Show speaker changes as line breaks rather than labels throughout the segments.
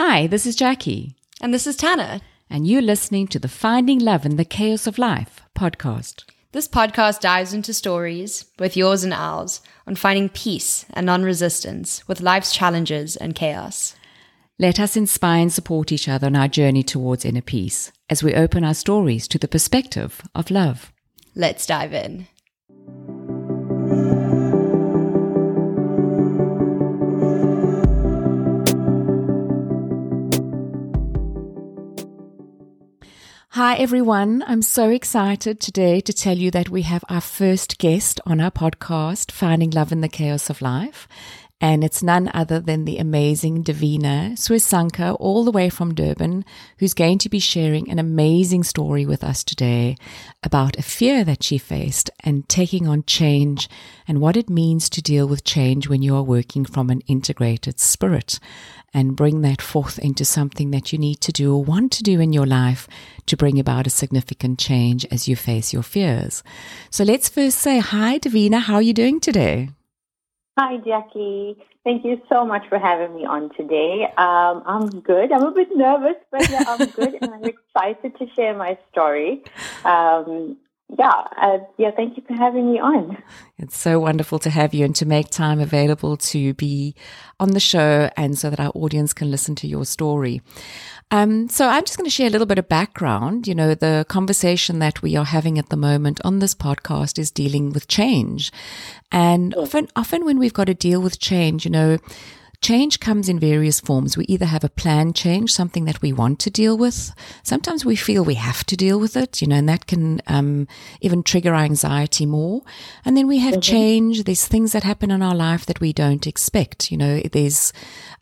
Hi, this is Jacqui.
And this is Tana.
And you're listening to the Finding Love in the Chaos of Life podcast.
This podcast dives into stories, both yours and ours, on finding peace and non resistance with life's challenges and chaos.
Let us inspire and support each other on our journey towards inner peace as we open our stories to the perspective of love.
Let's dive in.
Hi, everyone. I'm so excited today to tell you that we have our first guest on our podcast, Finding Love in the Chaos of Life. And it's none other than the amazing Devina Sewsunker, all the way from Durban, who's going to be sharing an amazing story with us today about a fear that she faced and taking on change and what it means to deal with change when you are working from an integrated spirit and bring that forth into something that you need to do or want to do in your life to bring about a significant change as you face your fears. So let's first say hi, Devina. How are you doing today?
Hi, Jacqui. Thank you so much for having me on today. Um, I'm good. I'm a bit nervous, but yeah, I'm good, and I'm excited to share my story. Um, yeah, uh, yeah. Thank you for having me on.
It's so wonderful to have you and to make time available to be on the show, and so that our audience can listen to your story. Um, so I'm just going to share a little bit of background. You know, the conversation that we are having at the moment on this podcast is dealing with change. And often, often when we've got to deal with change, you know, Change comes in various forms. We either have a planned change, something that we want to deal with. Sometimes we feel we have to deal with it, you know, and that can um, even trigger our anxiety more. And then we have mm-hmm. change. There's things that happen in our life that we don't expect. You know, there's,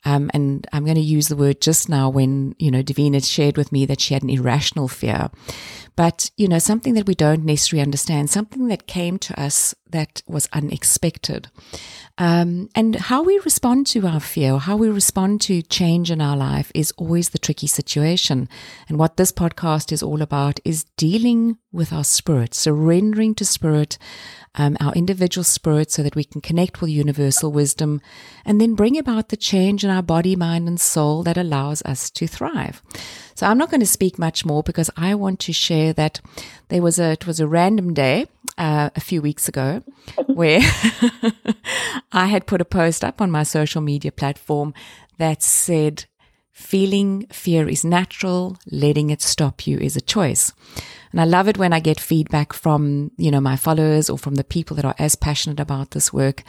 um, and I'm going to use the word just now when, you know, Devina shared with me that she had an irrational fear. But you know something that we don't necessarily understand something that came to us that was unexpected. Um, and how we respond to our fear how we respond to change in our life is always the tricky situation. And what this podcast is all about is dealing with our spirit surrendering to spirit um, our individual spirit so that we can connect with universal wisdom and then bring about the change in our body, mind, and soul that allows us to thrive. So I'm not going to speak much more because I want to share that there was a, it was a random day uh, a few weeks ago where I had put a post up on my social media platform that said, feeling fear is natural, letting it stop you is a choice. And I love it when I get feedback from, you know, my followers or from the people that are as passionate about this work.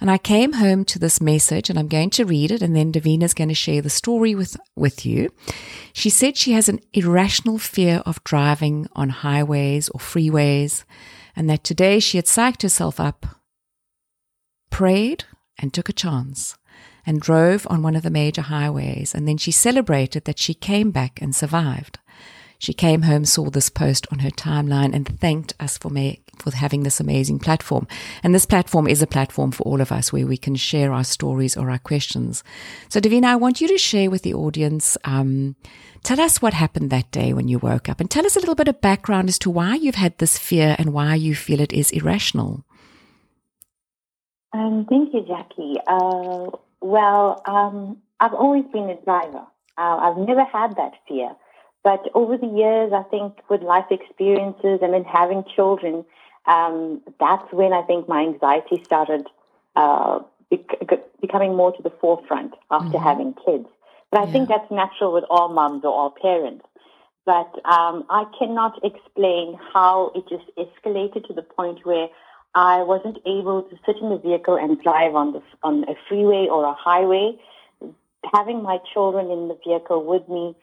And I came home to this message and I'm going to read it and then Devina's going to share the story with, with you. She said she has an irrational fear of driving on highways or freeways and that today she had psyched herself up, prayed and took a chance and drove on one of the major highways. And then she celebrated that she came back and survived. She came home, saw this post on her timeline, and thanked us for me for having this amazing platform. And this platform is a platform for all of us where we can share our stories or our questions. So, Devina, I want you to share with the audience. Um, tell us what happened that day when you woke up, and tell us a little bit of background as to why you've had this fear and why you feel it is irrational.
Um, thank you, Jacqui. Uh, well, um, I've always been a driver. Uh, I've never had that fear. But over the years, I think with life experiences and then having children, um, that's when I think my anxiety started uh, bec- becoming more to the forefront after mm-hmm. having kids. But I yeah. think that's natural with all moms or all parents. But um, I cannot explain how it just escalated to the point where I wasn't able to sit in the vehicle and drive on the on a freeway or a highway. Having my children in the vehicle with me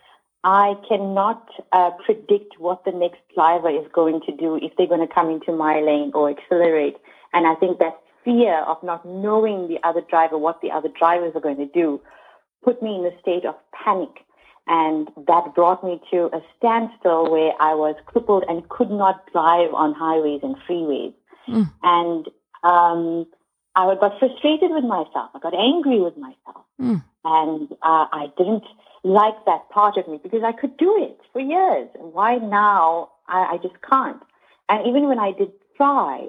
I cannot uh, predict what the next driver is going to do if they're going to come into my lane or accelerate. And I think that fear of not knowing the other driver, what the other drivers are going to do, put me in a state of panic. And that brought me to a standstill where I was crippled and could not drive on highways and freeways. Mm. And um, I got frustrated with myself. I got angry with myself. Mm. And uh, I didn't like that part of me because I could do it for years. And why now I, I just can't? And even when I did try,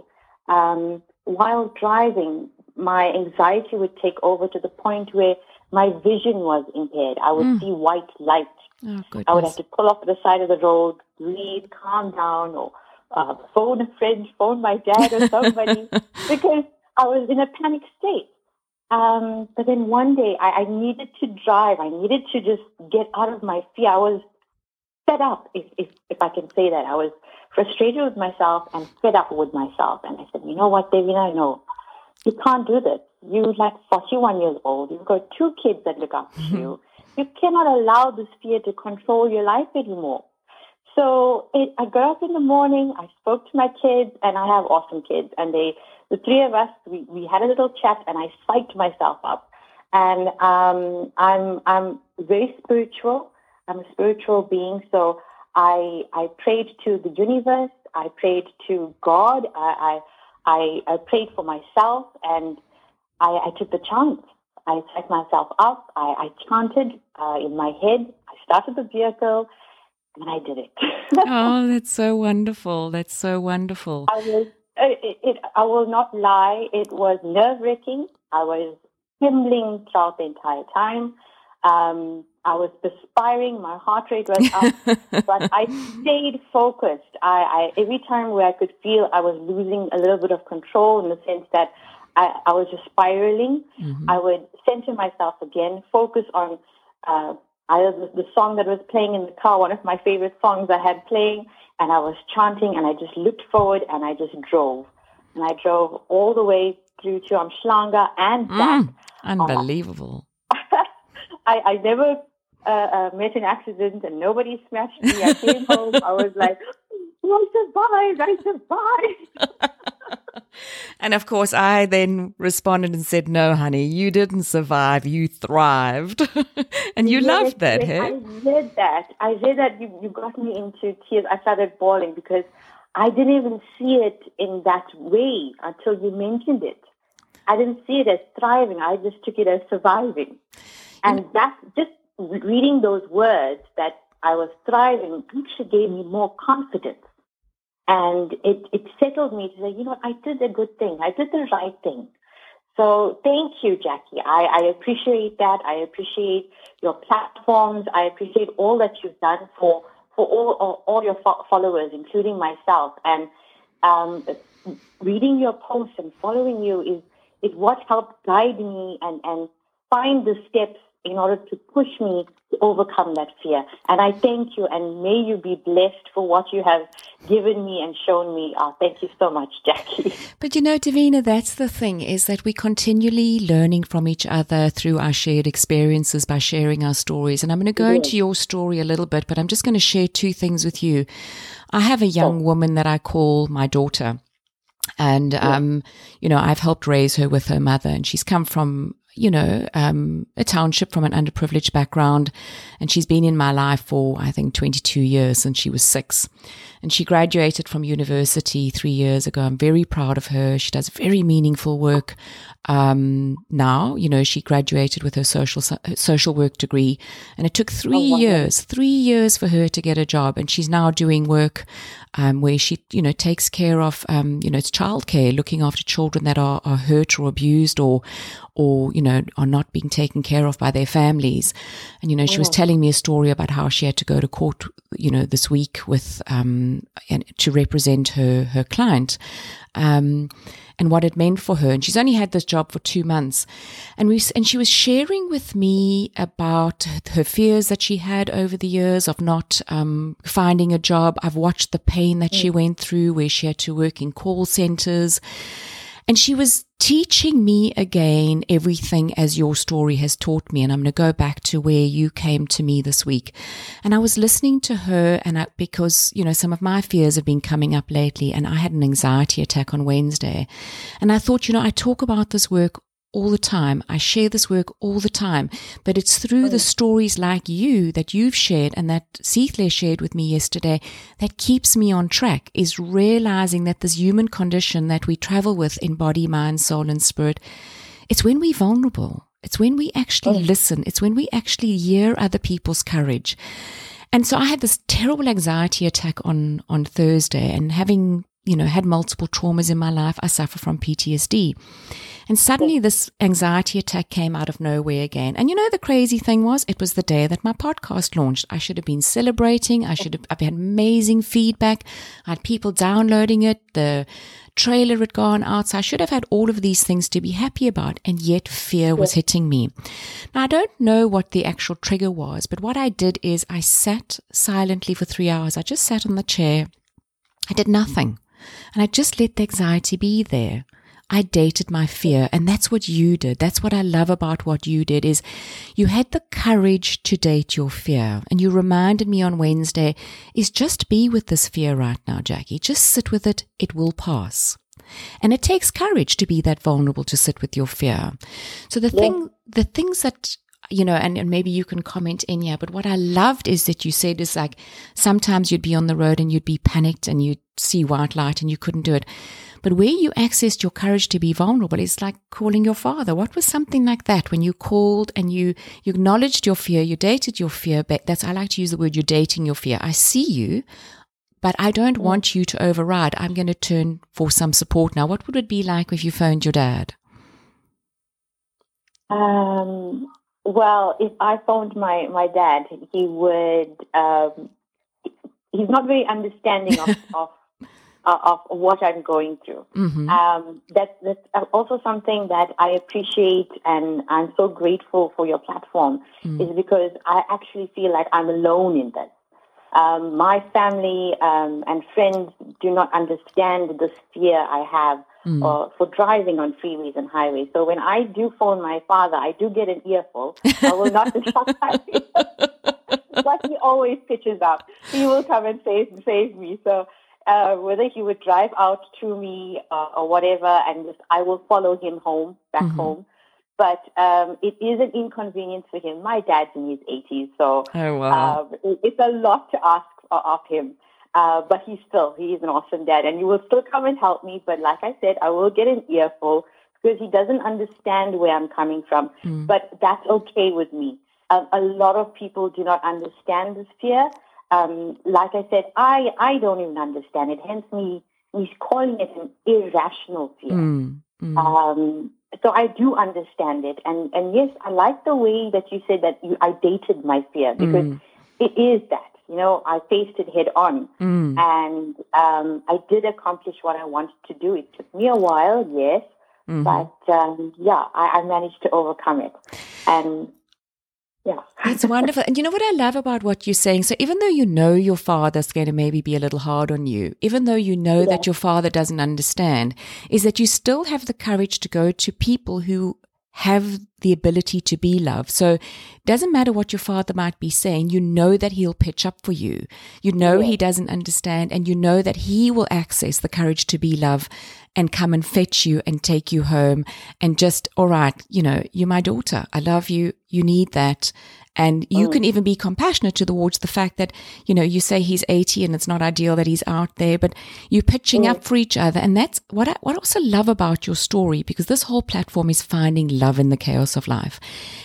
um, while driving, my anxiety would take over to the point where my vision was impaired. I would
Mm.
see white light.
Oh,
I would have to pull off to the side of the road, breathe, calm down, or uh, phone a friend, phone my dad or somebody, because I was in a panic state. Um, but then one day I, I needed to drive. I needed to just get out of my fear. I was fed up, if, if, if I can say that. I was frustrated with myself and fed up with myself. And I said, you know what, Devina, no, you can't do this. You're like 41 years old. You've got two kids that look after you. You cannot allow this fear to control your life anymore. So it, I got up in the morning, I spoke to my kids, and I have awesome kids. And they, the three of us, we, we had a little chat, and I psyched myself up. And um, I'm I'm very spiritual. I'm a spiritual being, so I I prayed to the universe. I prayed to God. I I, I, I prayed for myself, and I, I took the chance. I psyched myself up. I, I chanted uh, in my head. I started the vehicle, and I did it.
oh, that's so wonderful. That's so wonderful.
I was. It, it, I will not lie. It was nerve wracking. I was trembling throughout the entire time. Um, I was perspiring. My heart rate was up, but I stayed focused. I, I every time where I could feel I was losing a little bit of control in the sense that I, I was just spiraling,
Mhm.
I would center myself again, focus on uh, either the, the song that was playing in the car, one of my favorite songs I had playing, and I was chanting, and I just looked forward and I just drove, and I drove all the way through to Umhlanga and back.
Mm, unbelievable.
I, I never uh, uh, met an accident and nobody smashed me. I came home. I was like, I survived. I survived.
And of course, I then responded and said, No, honey, you didn't survive. You thrived. and you
Yes,
loved that,
yes,
hey?
I read that. I read that. You, you got me into tears. I started bawling because I didn't even see it in that way until you mentioned it. I didn't see it as thriving. I just took it as surviving. And that just reading those words that I was thriving actually gave me more confidence. And it, it settled me to say, you know, I did a good thing. I did the right thing. So thank you, Jacqui. I, I appreciate that. I appreciate your platforms. I appreciate all that you've done for, for all, all, all your fo- followers, including myself. And um, reading your posts and following you is, is what helped guide me and, and find the steps in order to push me to overcome that fear. And I thank you and may you be blessed for what you have given me and shown me. Uh, thank you so much, Jacqui.
But you know, Devina, that's the thing is that we're continually learning from each other through our shared experiences by sharing our stories. And I'm going to go into your story a little bit, but I'm just going to share two things with you. I have a young woman that I call my daughter. And, um, you know, I've helped raise her with her mother and she's come from, you know, um, a township from an underprivileged background. And she's been in my life for, I think, 22 years since she was six. And she graduated from university three years ago. I'm very proud of her. She does very meaningful work. Um, now, you know, she graduated with her social, social work degree and it took three
wow.
years, three years for her to get a job. And she's now doing work, um, where she, you know, takes care of, um, you know, it's childcare, looking after children that are, are hurt or abused or, or, you know, are not being taken care of by their families. And, you know, she was telling me a story about how she had to go to court, you know, this week with, um, and to represent her, her client. Um, and what it meant for her. And she's only had this job for two months. And we, and she was sharing with me about her fears that she had over the years of not, um, finding a job. I've watched the pain that she went through where she had to work in call centers. And she was teaching me again everything as your story has taught me. And I'm going to go back to where you came to me this week. And I was listening to her and I, because, you know, some of my fears have been coming up lately and I had an anxiety attack on Wednesday. And I thought, you know, I talk about this work all the time. I share this work all the time, but it's through the stories like you that you've shared and that Seathle shared with me yesterday that keeps me on track is realizing that this human condition that we travel with in body, mind, soul, and spirit, it's when we're vulnerable. It's when we actually oh. listen. It's when we actually hear other people's courage. And so I had this terrible anxiety attack on, on Thursday and having you know, had multiple traumas in my life. I suffer from PTSD. And suddenly this anxiety attack came out of nowhere again. And you know, the crazy thing was, it was the day that my podcast launched. I should have been celebrating. I should have, I've had amazing feedback. I had people downloading it. The trailer had gone out. So I should have had all of these things to be happy about. And yet fear was hitting me. Now, I don't know what the actual trigger was, but what I did is I sat silently for three hours. I just sat on the chair. I did nothing. And I just let the anxiety be there. I dated my fear. And that's what you did. That's what I love about what you did is you had the courage to date your fear. And you reminded me on Wednesday is just be with this fear right now, Jacqui. Just sit with it. It will pass. And it takes courage to be that vulnerable to sit with your fear. So the yeah. thing, the things that you know, and, and maybe you can comment in here, but what I loved is that you said is like sometimes you'd be on the road and you'd be panicked and you'd see white light and you couldn't do it. But where you accessed your courage to be vulnerable is like calling your father. What was something like that when you called and you, you acknowledged your fear, you dated your fear? But that's, I like to use the word you're dating your fear. I see you, but I don't mm. want you to override. I'm going to turn for some support now. What would it be like if you phoned your dad?
Um, well, if I phoned my, my dad, he would, um, he's not very understanding of, of uh, of what I'm going through. Mm-hmm. Um, that, that's also something that I appreciate and I'm so grateful for your platform mm-hmm. is because I actually feel like I'm alone in this. Um, my family um, and friends do not understand the fear I have mm. uh, for driving on freeways and highways. So when I do phone my father, I do get an earful. I will not but he always pitches up. He will come and save save me. So uh, whether he would drive out to me uh, or whatever, and just, I will follow him home, back mm-hmm. home. But um, it is an inconvenience for him. My dad's in his 80s, so
oh, wow.
uh, it's a lot to ask of him. Uh, but he's still, he is an awesome dad, and he will still come and help me. But like I said, I will get an earful because he doesn't understand where I'm coming from. Mm. But that's okay with me. Um, a lot of people do not understand this fear um, like I said, I, I don't even understand it. Hence, me, me calling it an irrational fear. Mm, mm. Um, so I do understand it, and and yes, I like the way that you said that you, I dated my fear because mm. it is that you know I faced it head on, mm. and um, I did accomplish what I wanted to do. It took me a while, yes, mm-hmm. but um, yeah, I, I managed to overcome it, and yeah.
It's wonderful. And you know what I love about what you're saying? So even though you know your father's going to maybe be a little hard on you, even though you know yeah. that your father doesn't understand, is that you still have the courage to go to people who have the ability to be loved. So it doesn't matter what your father might be saying, you know that he'll pitch up for you. You know yeah. he doesn't understand and you know that he will access the courage to be loved and come and fetch you and take you home and just, all right, you know, you're my daughter. I love you. You need that. And you oh. can even be compassionate towards the fact that, you know, you say he's 80 and it's not ideal that he's out there, but you're pitching up for each other. And that's what I, what I also love about your story, because this whole platform is finding love in the chaos of life.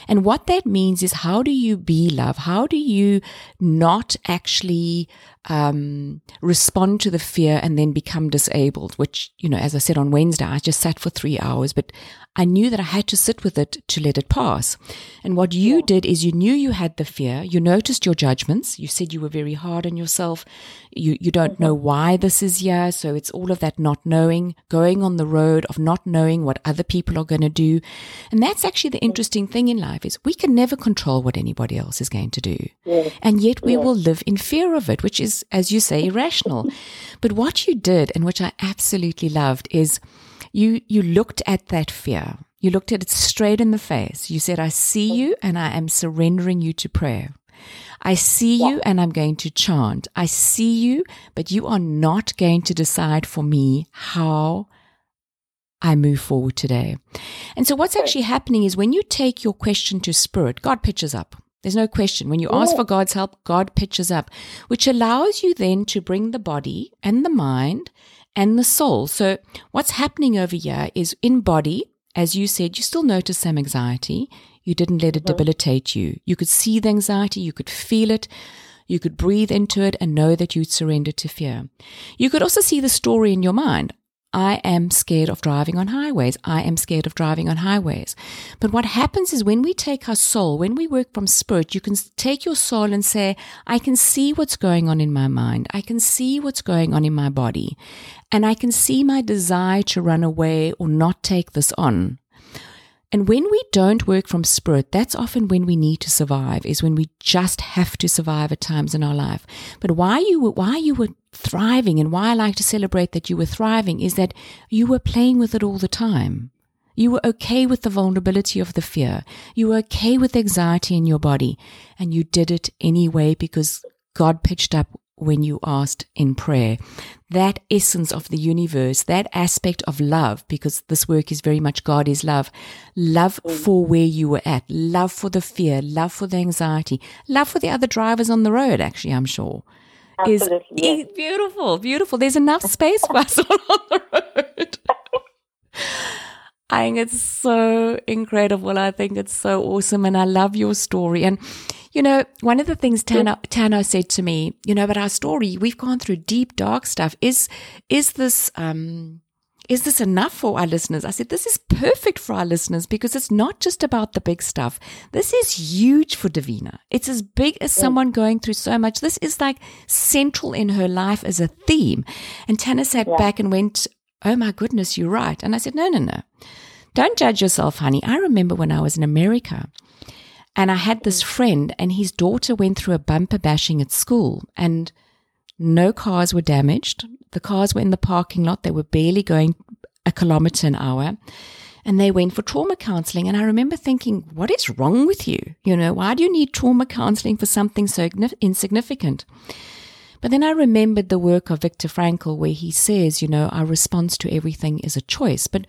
And what that means is how do you be love? How do you not actually um, respond to the fear and then become disabled, which, you know, as I said on Wednesday, I just sat for three hours, but I knew that I had to sit with it to let it pass. And what you yeah. did is you knew you had the fear. You noticed your judgments. You said you were very hard on yourself. You, you don't mm-hmm. know why this is here. So it's all of that not knowing, going on the road of not knowing what other people are going to do. And that's actually the interesting thing in life is we can never control what anybody else is going to do. Yeah. And yet we yeah. will live in fear of it, which is, as you say, irrational. but what you did and which I absolutely loved is you, you looked at that fear. You looked at it straight in the face. You said, I see you and I am surrendering you to prayer. I see you and I'm going to chant. I see you, but you are not going to decide for me how I move forward today. And so what's actually happening is when you take your question to spirit, God pitches up. There's no question. When you ask oh. for God's help, God pitches up, which allows you then to bring the body and the mind and the soul. So what's happening over here is in body, as you said, you still noticed some anxiety. You didn't let it debilitate you. You could see the anxiety. You could feel it. You could breathe into it and know that you'd surrender to fear. You could also see the story in your mind. I am scared of driving on highways. I am scared of driving on highways. But what happens is when we take our soul, when we work from spirit, you can take your soul and say, I can see what's going on in my mind. I can see what's going on in my body. And I can see my desire to run away or not take this on. And when we don't work from spirit, that's often when we need to survive, is when we just have to survive at times in our life. But why you why you were thriving and why I like to celebrate that you were thriving is that you were playing with it all the time. You were okay with the vulnerability of the fear. You were okay with anxiety in your body and you did it anyway because God pitched up when you asked in prayer. That essence of the universe, that aspect of love, because this work is very much God is love, love for where you were at, love for the fear, love for the anxiety, love for the other drivers on the road, actually, I'm sure.
Absolutely,
is, yes. beautiful, beautiful. There's enough space for us on the road. I think it's so incredible. I think it's so awesome. And I love your story. And you know, one of the things Tana, Tana said to me, you know, about our story, we've gone through deep, dark stuff. Is, is this, um, is this enough for our listeners? I said, this is perfect for our listeners because it's not just about the big stuff. This is huge for Devina. It's as big as someone going through so much. This is like central in her life as a theme. And Tana sat yeah. back and went, Oh my goodness, you're right. And I said, No, no, no. Don't judge yourself, honey. I remember when I was in America and I had this mm. friend, and his daughter went through a bumper bashing at school, and no cars were damaged. The cars were in the parking lot. They were barely going a kilometer an hour. And they went for trauma counseling. And I remember thinking, what is wrong with you? You know, why do you need trauma counseling for something so insignificant? But then I remembered the work of Viktor Frankl, where he says, you know, our response to everything is a choice. But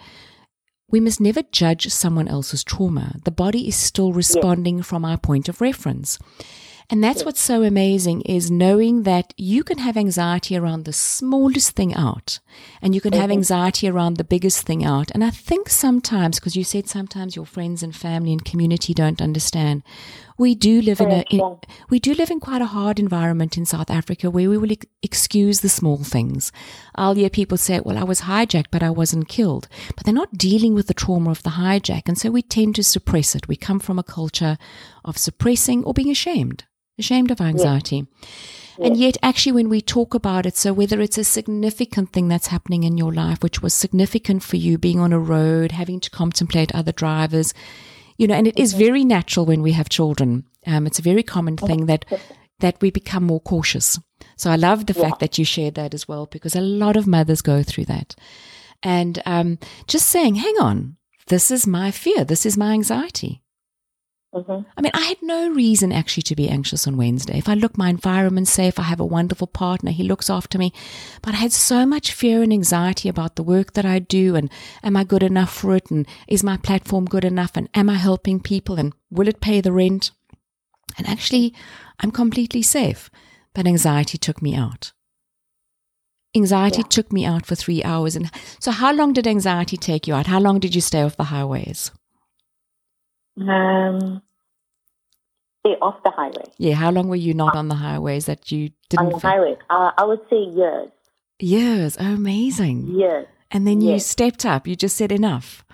we must never judge someone else's trauma. The body is still responding yeah. from our point of reference. And that's what's so amazing is knowing that you can have anxiety around the smallest thing out and you can mm-hmm. have anxiety around the biggest thing out. And I think sometimes, because you said sometimes your friends and family and community don't understand, we do live in a, in, we do live in quite a hard environment in South Africa where we will ex- excuse the small things. I'll hear people say, well, I was hijacked, but I wasn't killed. But they're not dealing with the trauma of the hijack. And so we tend to suppress it. We come from a culture of suppressing or being ashamed ashamed of anxiety. Yeah. And yet, actually, when we talk about it, so whether it's a significant thing that's happening in your life, which was significant for you, being on a road, having to contemplate other drivers, you know, and it is very natural when we have children. Um, it's a very common thing that that we become more cautious. So I love the yeah. fact that you shared that as well, because a lot of mothers go through that. And um, just saying, hang on, this is my fear, this is my anxiety. Mm-hmm. I mean, I had no reason actually to be anxious on Wednesday. If I look my environment safe, I have a wonderful partner, he looks after me. But I had so much fear and anxiety about the work that I do and am I good enough for it and is my platform good enough and am I helping people and will it pay the rent? And actually, I'm completely safe. But anxiety took me out. Anxiety yeah. took me out for three hours. And so, how long did anxiety take you out? How long did you stay off the highways?
Um, off the highway.
Yeah, how long were you not on the highways that you didn't?
On the highway, uh, I would say years.
Years, oh, amazing.
Years.
And then you stepped up. You just said enough.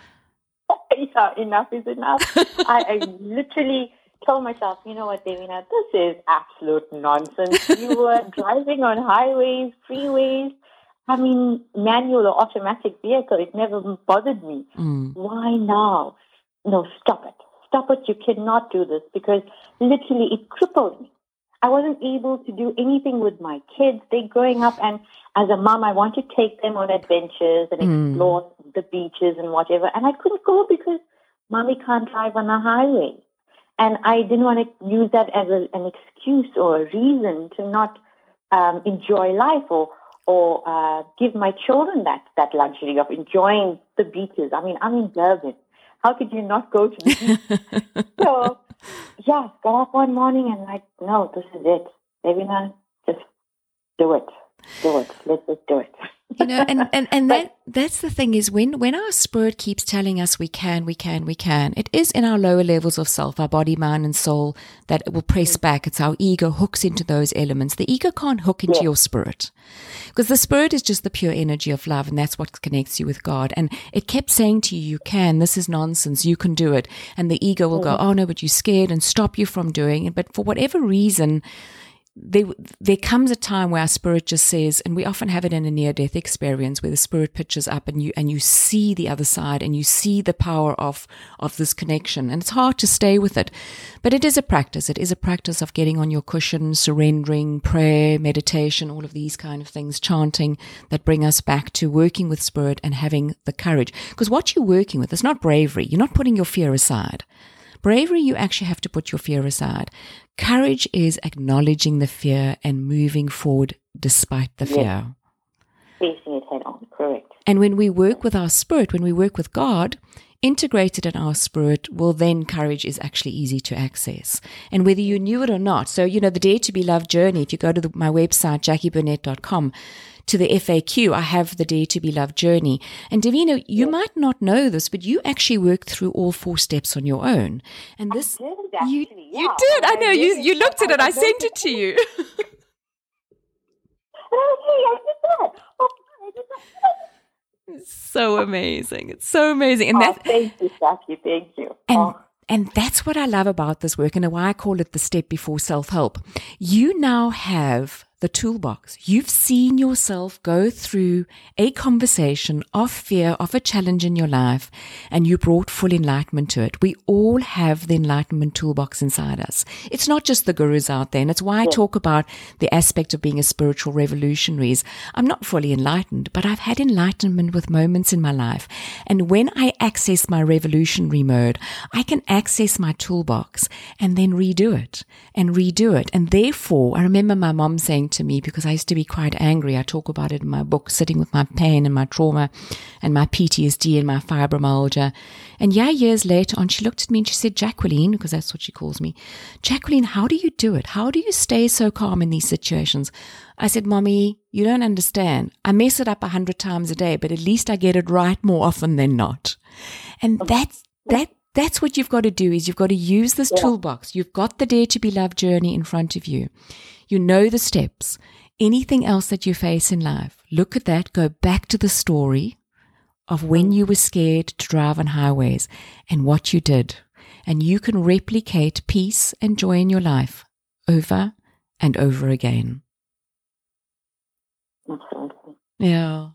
yeah, enough is enough. I, I literally told myself, you know what, Devina, this is absolute nonsense. You were driving on highways, freeways. I mean, manual or automatic vehicle, it never bothered me. Mm. Why now? No, stop it stop it, you cannot do this because literally it crippled me. I wasn't able to do anything with my kids. They're growing up and as a mom, I want to take them on adventures and mm. explore the beaches and whatever. And I couldn't go because mommy can't drive on the highway. And I didn't want to use that as a, an excuse or a reason to not um, enjoy life or or uh, give my children that that luxury of enjoying the beaches. I mean, I'm in Durban. How could you not go to the so, yeah, got up one morning and like, no, this is it. Maybe not. Just do it. Do it. Let's just do it.
You know, and, and, and that that's the thing is when when our spirit keeps telling us we can, we can, we can, it is in our lower levels of self, our body, mind, and soul that it will press mm. back. It's our ego hooks into those elements. The ego can't hook into yeah. your spirit. Because the spirit is just the pure energy of love, and that's what connects you with God. And it kept saying to you, You can, this is nonsense, you can do it. And the ego will go, mm. Oh no, but you're scared and stop you from doing it. But for whatever reason, there, there comes a time where our spirit just says, and we often have it in a near death experience where the spirit pitches up and you, and you see the other side and you see the power of, of this connection. And it's hard to stay with it, but it is a practice. It is a practice of getting on your cushion, surrendering, prayer, meditation, all of these kind of things, chanting that bring us back to working with spirit and having the courage. Because what you're working with is not bravery. You're not putting your fear aside. Bravery, you actually have to put your fear aside. Courage is acknowledging the fear and moving forward despite the fear.
Facing it head on, correct.
And when we work with our spirit, when we work with God, integrated in our spirit, well, then courage is actually easy to access. And whether you knew it or not, so, you know, the Dare to Be Loved journey, if you go to the, my website, jackieburnett.com, to the FAQ, I have the Dare to Be Loved journey. And Devina, you might not know this, but you actually worked through all four steps on your own. And this,
did, actually,
you,
yeah.
you did. I know you. You looked at it. I sent it to you.
oh, I did that. Oh, I did
that. So amazing. It's so amazing. And
oh,
that,
thank you, Jacqui. Thank you.
And,
oh.
And that's what I love about this work and why I call it the step before self help. You now have the toolbox. You've seen yourself go through a conversation of fear, of a challenge in your life, and you brought full enlightenment to it. We all have the enlightenment toolbox inside us. It's not just the gurus out there. And it's why I talk about the aspect of being a spiritual revolutionary is I'm not fully enlightened, but I've had enlightenment with moments in my life. And when I access my revolutionary mode, I can access my toolbox and then redo it and redo it. And therefore, I remember my mom saying to me because I used to be quite angry. I talk about it in my book, sitting with my pain and my trauma and my PTSD and my fibromyalgia. And yeah, years later on, she looked at me and she said, Jacqueline, because that's what she calls me, Jacqueline, how do you do it? How do you stay so calm in these situations? I said, Mommy, you don't understand. I mess it up a hundred times a day, but at least I get it right more often than not. And that's, that, that's what you've got to do is you've got to use this yeah. toolbox. You've got the Dare to Be Loved journey in front of you. You know the steps. Anything else that you face in life, look at that, go back to the story of when mm. you were scared to drive on highways and what you did. And you can replicate peace and joy in your life over and over again.
Absolutely.
Yeah.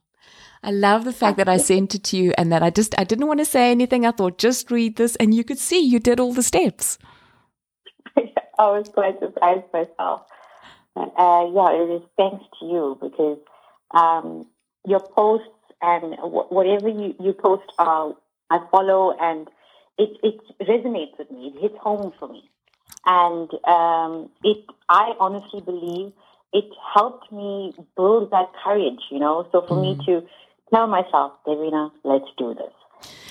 I love the fact that I sent it to you and that I just I didn't want to say anything. I thought just read this and you could see you did all the steps.
I was quite surprised myself. Uh, yeah, it is thanks to you because um, your posts and w- whatever you, you post, uh, I follow and it, it resonates with me. It hits home for me. And um, it, I honestly believe it helped me build that courage, you know. So for mm. me to tell myself, Devina, let's do this.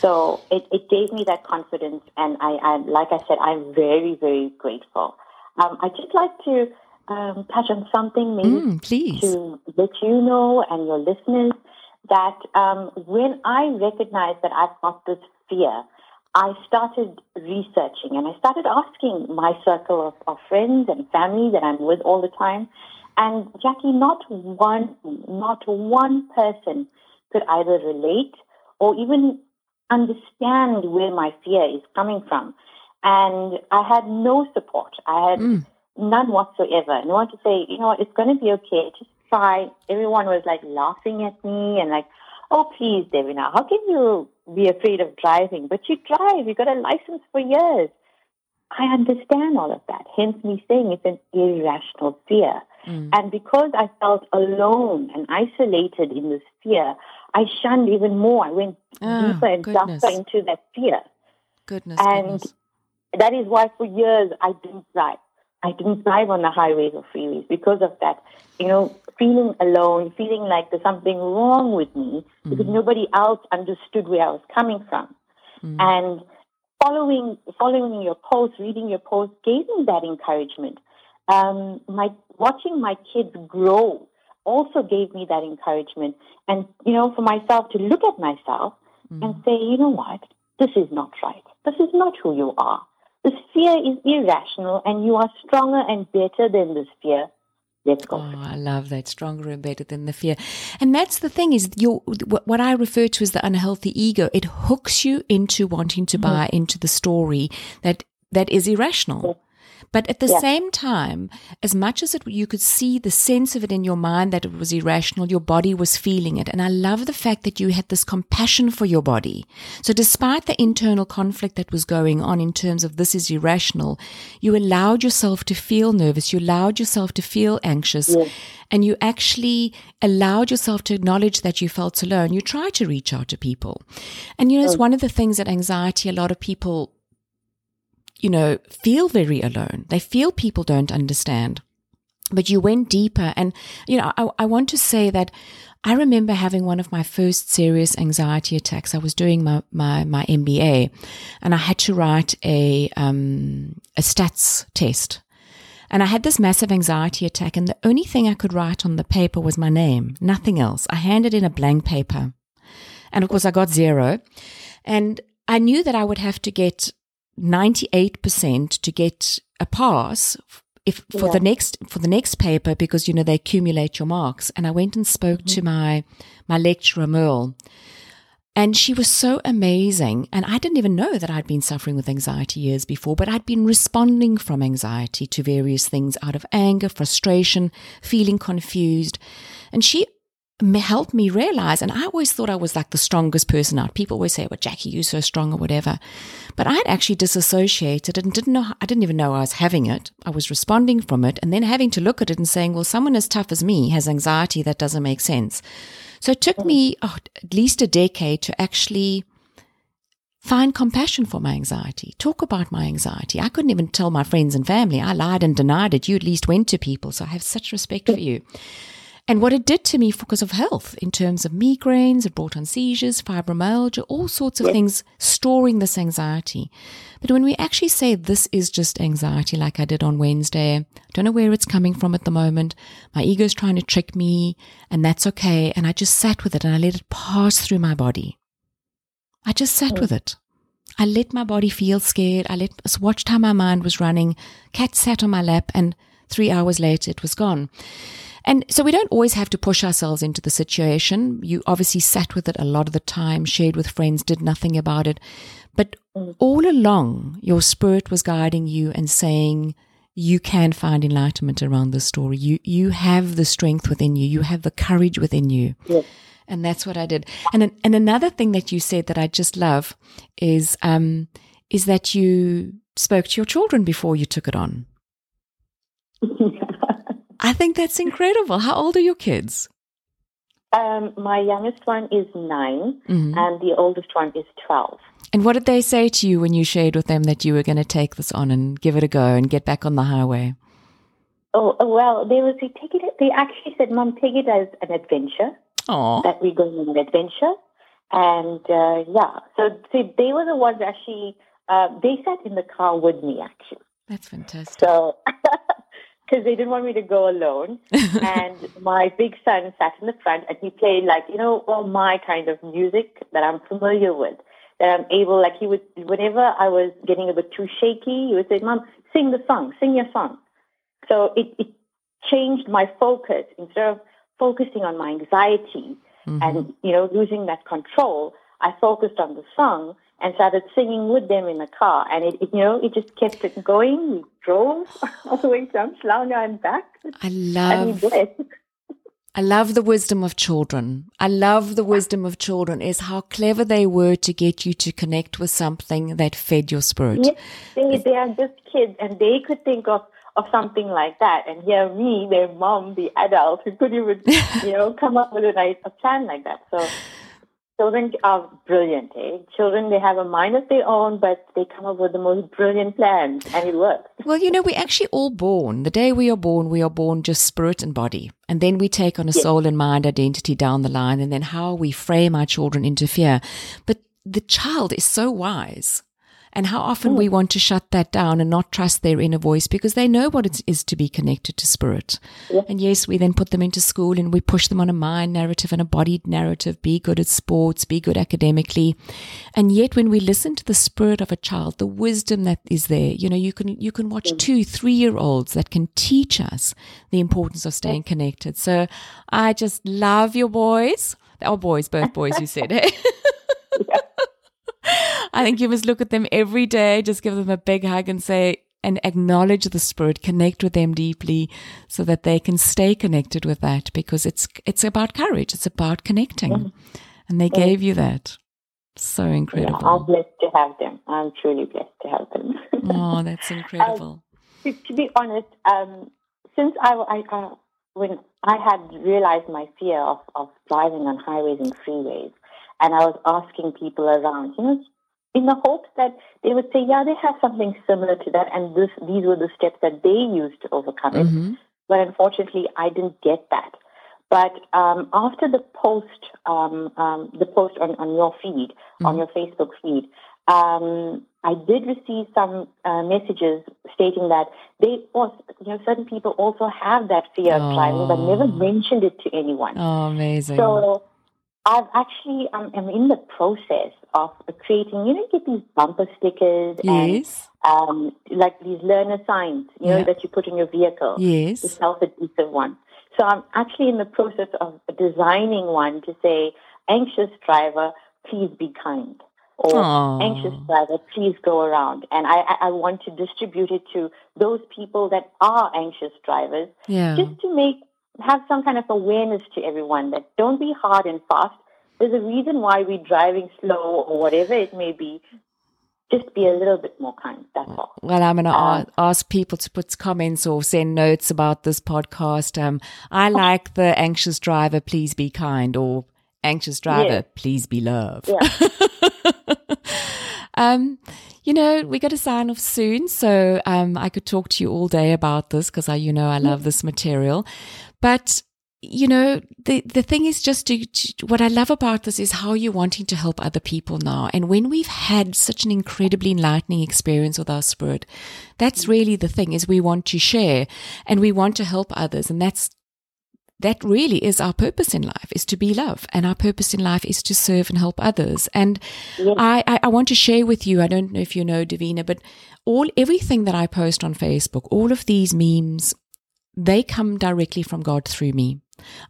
So it, it gave me that confidence. And I, I, like I said, I'm very, very grateful. Um, I'd just like to um, touch on something maybe
mm, please.
to let you know and your listeners that um, when I recognized that I've got this fear, I started researching and I started asking my circle of, of friends and family that I'm with all the time. And Jacqui, not one, not one person could either relate or even understand where my fear is coming from. And I had no support. I had mm. none whatsoever. No one to say, you know what, it's going to be okay. Just try. Everyone was like laughing at me and like, oh, please, Devina, how can you be afraid of driving? But you drive. You got a license for years. I understand all of that. Hence me saying it's an irrational fear. Mm. And because I felt alone and isolated in this fear, I shunned even more. I went oh, deeper and goodness. deeper into that fear.
Goodness.
And
goodness.
that is why for years I didn't drive. I didn't drive on the highways or freeways because of that. You know, feeling alone, feeling like there's something wrong with me mm. because nobody else understood where I was coming from. Mm. And following following your post, reading your post, gave me that encouragement. Um, my watching my kids grow also gave me that encouragement. And, you know, for myself to look at myself mm. and say, you know what? This is not right. This is not who you are. This fear is irrational and you are stronger and better than this fear. Let's go.
Oh, I love that. Stronger and better than the fear. And that's the thing is your, what I refer to as the unhealthy ego. It hooks you into wanting to mm-hmm. buy into the story that, that is irrational. But at the yeah. same time, as much as it, you could see the sense of it in your mind that it was irrational, your body was feeling it. And I love the fact that you had this compassion for your body. So despite the internal conflict that was going on in terms of this is irrational, you allowed yourself to feel nervous. You allowed yourself to feel anxious. Yeah. And you actually allowed yourself to acknowledge that you felt alone. You tried to reach out to people. And you know, it's oh. one of the things that anxiety, a lot of people you know, feel very alone. They feel people don't understand. But you went deeper. And, you know, I, I want to say that I remember having one of my first serious anxiety attacks. I was doing my, my, my MBA and I had to write a, um, a stats test. And I had this massive anxiety attack, and the only thing I could write on the paper was my name, nothing else. I handed in a blank paper. And of course, I got zero. And I knew that I would have to get 98% to get a pass if for yeah. the next for the next paper because you know they accumulate your marks and i went and spoke mm-hmm. to my my lecturer merle and she was so amazing and i didn't even know that i'd been suffering with anxiety years before but i'd been responding from anxiety to various things out of anger frustration feeling confused and she helped me realize, and I always thought I was like the strongest person out. People always say, well, Jacqui, you're so strong or whatever. But I'd actually disassociated and didn't know, I didn't even know I was having it. I was responding from it and then having to look at it and saying, well, someone as tough as me has anxiety that doesn't make sense. So it took mm. me oh, at least a decade to actually find compassion for my anxiety, talk about my anxiety. I couldn't even tell my friends and family. I lied and denied it. You at least went to people. So I have such respect for mm. you and what it did to me because of health in terms of migraines, it brought on seizures, fibromyalgia, all sorts of things storing this anxiety. But when we actually say this is just anxiety, like I did on Wednesday, I don't know where it's coming from at the moment. My ego is trying to trick me, and that's okay. And I just sat with it and I let it pass through my body. I just sat mm. with it. I let my body feel scared. I let watched how my mind was running. Cat sat on my lap, and three hours later, it was gone. And so we don't always have to push ourselves into the situation. You obviously sat with it a lot of the time, shared with friends, did nothing about it. But mm. all along, your spirit was guiding you and saying, you can find enlightenment around this story. You, you have the strength within you. You have the courage within you. Yes. And that's what I did. And, and another thing that you said that I just love is, um, is that you spoke to your children before you took it on. I think that's incredible. How old are your kids?
Um, my youngest one is 9 mm-hmm. and the oldest one is 12.
And what did they say to you when you shared with them that you were going to take this on and give it a go and get back on the highway?
Oh, uh, well, they would say, take it, they actually said, Mom, take it as an adventure.
Aww.
That we're going on an adventure. And uh, yeah, so, so they were the ones actually, uh, they sat in the car with me actually.
That's fantastic.
So because they didn't want me to go alone. and my big son sat in the front and he played like, you know, all my kind of music that I'm familiar with. That I'm able, like he would, whenever I was getting a bit too shaky, he would say, Mom, sing the song, sing your song. So it, it changed my focus. Instead of focusing on my anxiety mm-hmm. and, you know, losing that control, I focused on the song and started singing with them in the car. And it, it you know, it just kept it going. We drove all the way from Umhlanga and back.
I love. I love the wisdom of children. I love the wisdom of children is how clever they were to get you to connect with something that fed your spirit.
Yes, they, they are just kids and they could think of, of something like that. And here me, their mom, the adult, who could even, you know, come up with a, a plan like that. So Children are brilliant, eh? Children, they have a mind of their own, but they come up with the most brilliant plans, and it works.
Well, you know, we're actually all born. The day we are born, we are born just spirit and body. And then we take on a yes. soul and mind identity down the line, and then how we frame our children interfere. But the child is so wise and how often we want to shut that down and not trust their inner voice because they know what it is to be connected to spirit.
Yeah.
And yes, we then put them into school and we push them on a mind narrative and a bodied narrative be good at sports, be good academically. And yet, when we listen to the spirit of a child, the wisdom that is there, you know, you can, you can watch two, three year olds that can teach us the importance of staying connected. So I just love your boys. They Our boys, both boys, you said. eh? I think you must look at them every day, just give them a big hug and say, and acknowledge the spirit, connect with them deeply so that they can stay connected with that because it's, it's about courage. It's about connecting. And they gave you that. So
Yeah, I'm
incredible.
blessed to have them. I'm truly blessed to have them.
Oh, that's incredible.
to, to be honest, um, since I, I uh, when I had realized my fear of, of driving on highways and freeways, and I was asking people around, you know, in the hopes that they would say, yeah, they have something similar to that, and this these were the steps that they used to overcome it.
hmm
But unfortunately, I didn't get that. But um, after the post, um, um, the post on, on your feed, on your Facebook feed, um, I did receive some uh, messages stating that they also, you know, certain people also have that fear of driving, but never
Oh.
mentioned it to anyone.
Oh, amazing.
So I've actually, um, I'm in the process of creating, you know, you get these bumper stickers and um, like these learner signs, you know,
Yeah.
that you put in your vehicle Yes, the
Yes.
self-adhesive one. So I'm actually in the process of designing one to say, anxious driver, please be kind. Or
Aw.
anxious driver, please go around. And I, I, I want to distribute it to those people that are anxious drivers
Yeah.
just to make, have some kind of awareness to everyone that don't be hard and fast. There's a reason why we're driving slow or whatever it may be. Just be a little bit more kind. That's all.
Well, I'm going to
Um,
ask people to put comments or send notes about this podcast. Um, I like the anxious driver, please be kind, or anxious driver,
Yeah.
please be love.
Yeah.
um, you know, we got to sign off soon, so um, I could talk to you all day about this because I, you know, I love this material. But you know, the the thing is just to, to what I love about this is how you're wanting to help other people now. And when we've had such an incredibly enlightening experience with our spirit, that's really the thing is we want to share and we want to help others, and that's that really is our purpose in life is to be love. And our purpose in life is to serve and help others. And I, I, I want to share with you i don't know if you know Devina but all everything that i post on facebook all of these memes they come directly from god through me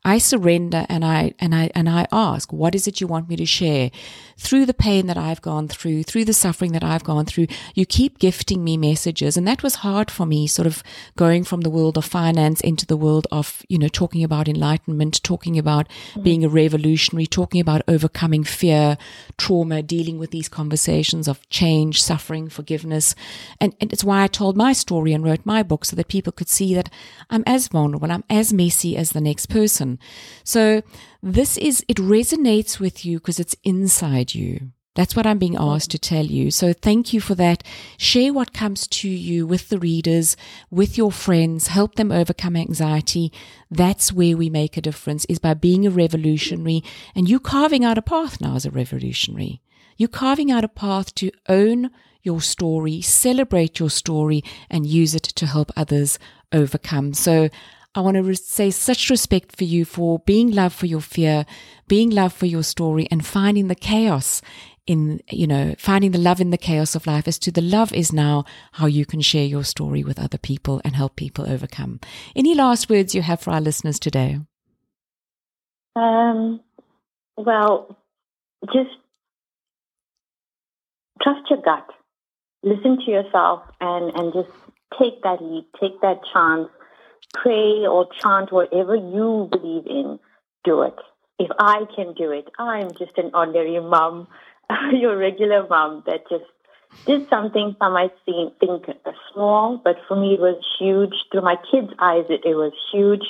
I surrender and I and I and I ask, what is it you want me to share? Through the pain that I've gone through, through the suffering that I've gone through, you keep gifting me messages. And that was hard for me, sort of going from the world of finance into the world of, you know, talking about enlightenment, talking about mm. being a revolutionary, talking about overcoming fear, trauma, dealing with these conversations of change, suffering, forgiveness. And, and it's why I told my story and wrote my book so that people could see that I'm as vulnerable, I'm as messy as the next person. So this is, it resonates with you because it's inside you. That's what I'm being asked to tell you. So thank you for that. Share what comes to you with the readers, with your friends, help them overcome anxiety. That's where we make a difference is by being a revolutionary and you carving out a path now as a revolutionary. You're carving out a path to own your story, celebrate your story and use it to help others overcome. So I want to re- say such respect for you for being love for your fear, being love for your story, and finding the chaos in, you know, finding the love in the chaos of life as to the love is now how you can share your story with other people and help people overcome. Any last words you have for our listeners today?
Um, well, just trust your gut. Listen to yourself and, and just take that leap, take that chance, pray or chant whatever you believe in, do it. If I can do it, I'm just an ordinary mom, your regular mom that just did something some might seem, think small, but for me it was huge. Through my kids' eyes, it, it was huge.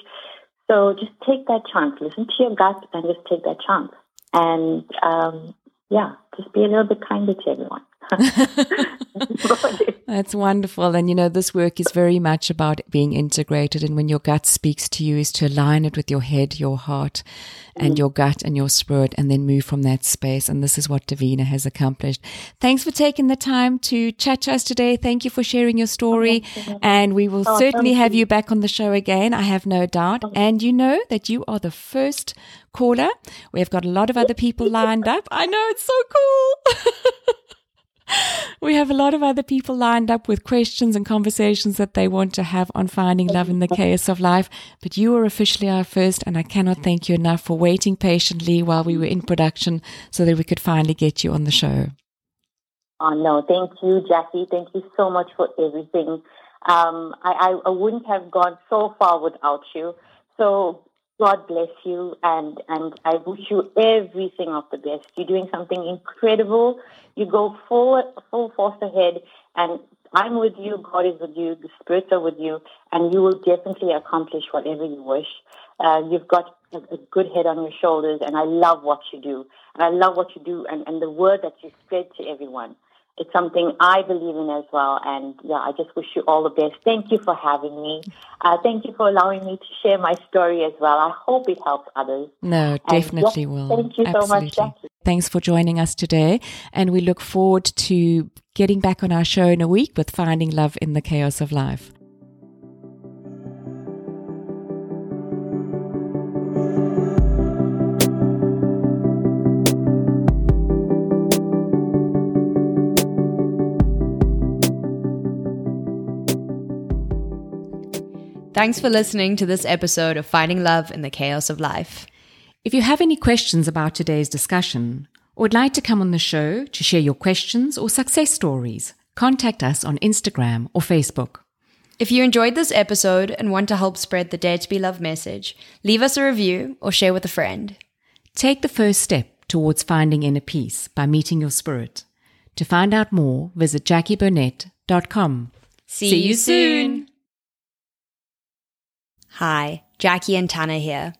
So just take that chance. Listen to your gut and just take that chance. And um, yeah, just be a little bit kinder to everyone.
That's wonderful. And you know, this work is very much about being integrated. And when your gut speaks to you, is to align it with your head, your heart, and mm. your gut and your spirit, and then move from that space. And this is what Devina has accomplished. Thanks for taking the time to chat to us today. Thank you for sharing your story. And we will oh, certainly have you back on the show again. I have no doubt. And you know that you are the first caller. We've got a lot of other people lined up. I know it's so cool. we have a lot of other people lined up with questions and conversations that they want to have on finding love in the chaos of life. But you are officially our first, and I cannot thank you enough for waiting patiently while we were in production so that we could finally get you on the show.
Oh, no, thank you, Jacqui. Thank you so much for everything. Um, I, I, I wouldn't have gone so far without you. So God bless you, and and I wish you everything of the best. You're doing something incredible. You go full full force ahead, and I'm with you. God is with you. The spirits are with you, and you will definitely accomplish whatever you wish. Uh, you've got a, a, good head on your shoulders, and I love what you do. And I love what you do, and, and the word that you spread to everyone it's something I believe in as well. And yeah, I just wish you all the best. Thank you for having me. Uh, thank you for allowing me to share my story as well. I hope it helps others.
No, definitely
yes,
will.
Thank you Absolutely. so much, Jacqui.
Thanks for joining us today. And we look forward to getting back on our show in a week with Finding Love in the Chaos of Life.
Thanks for listening to this episode of Finding Love in the Chaos of Life.
If you have any questions about today's discussion, or would like to come on the show to share your questions or success stories, contact us on Instagram or Facebook.
If you enjoyed this episode and want to help spread the Dare to Be Loved message, leave us a review or share with a friend.
Take the first step towards finding inner peace by meeting your spirit. To find out more, visit jackieburnett.com.
See, See you soon. Hi, Jacqui and Tana here.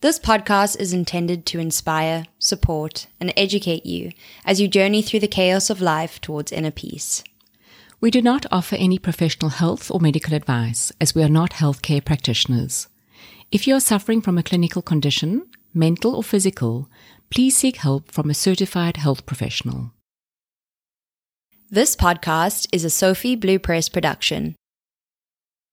This podcast is intended to inspire, support, and educate you as you journey through the chaos of life towards inner peace.
We do not offer any professional health or medical advice as we are not healthcare practitioners. If you are suffering from a clinical condition, mental or physical, please seek help from a certified health professional.
This podcast is a Sophie Blue Press production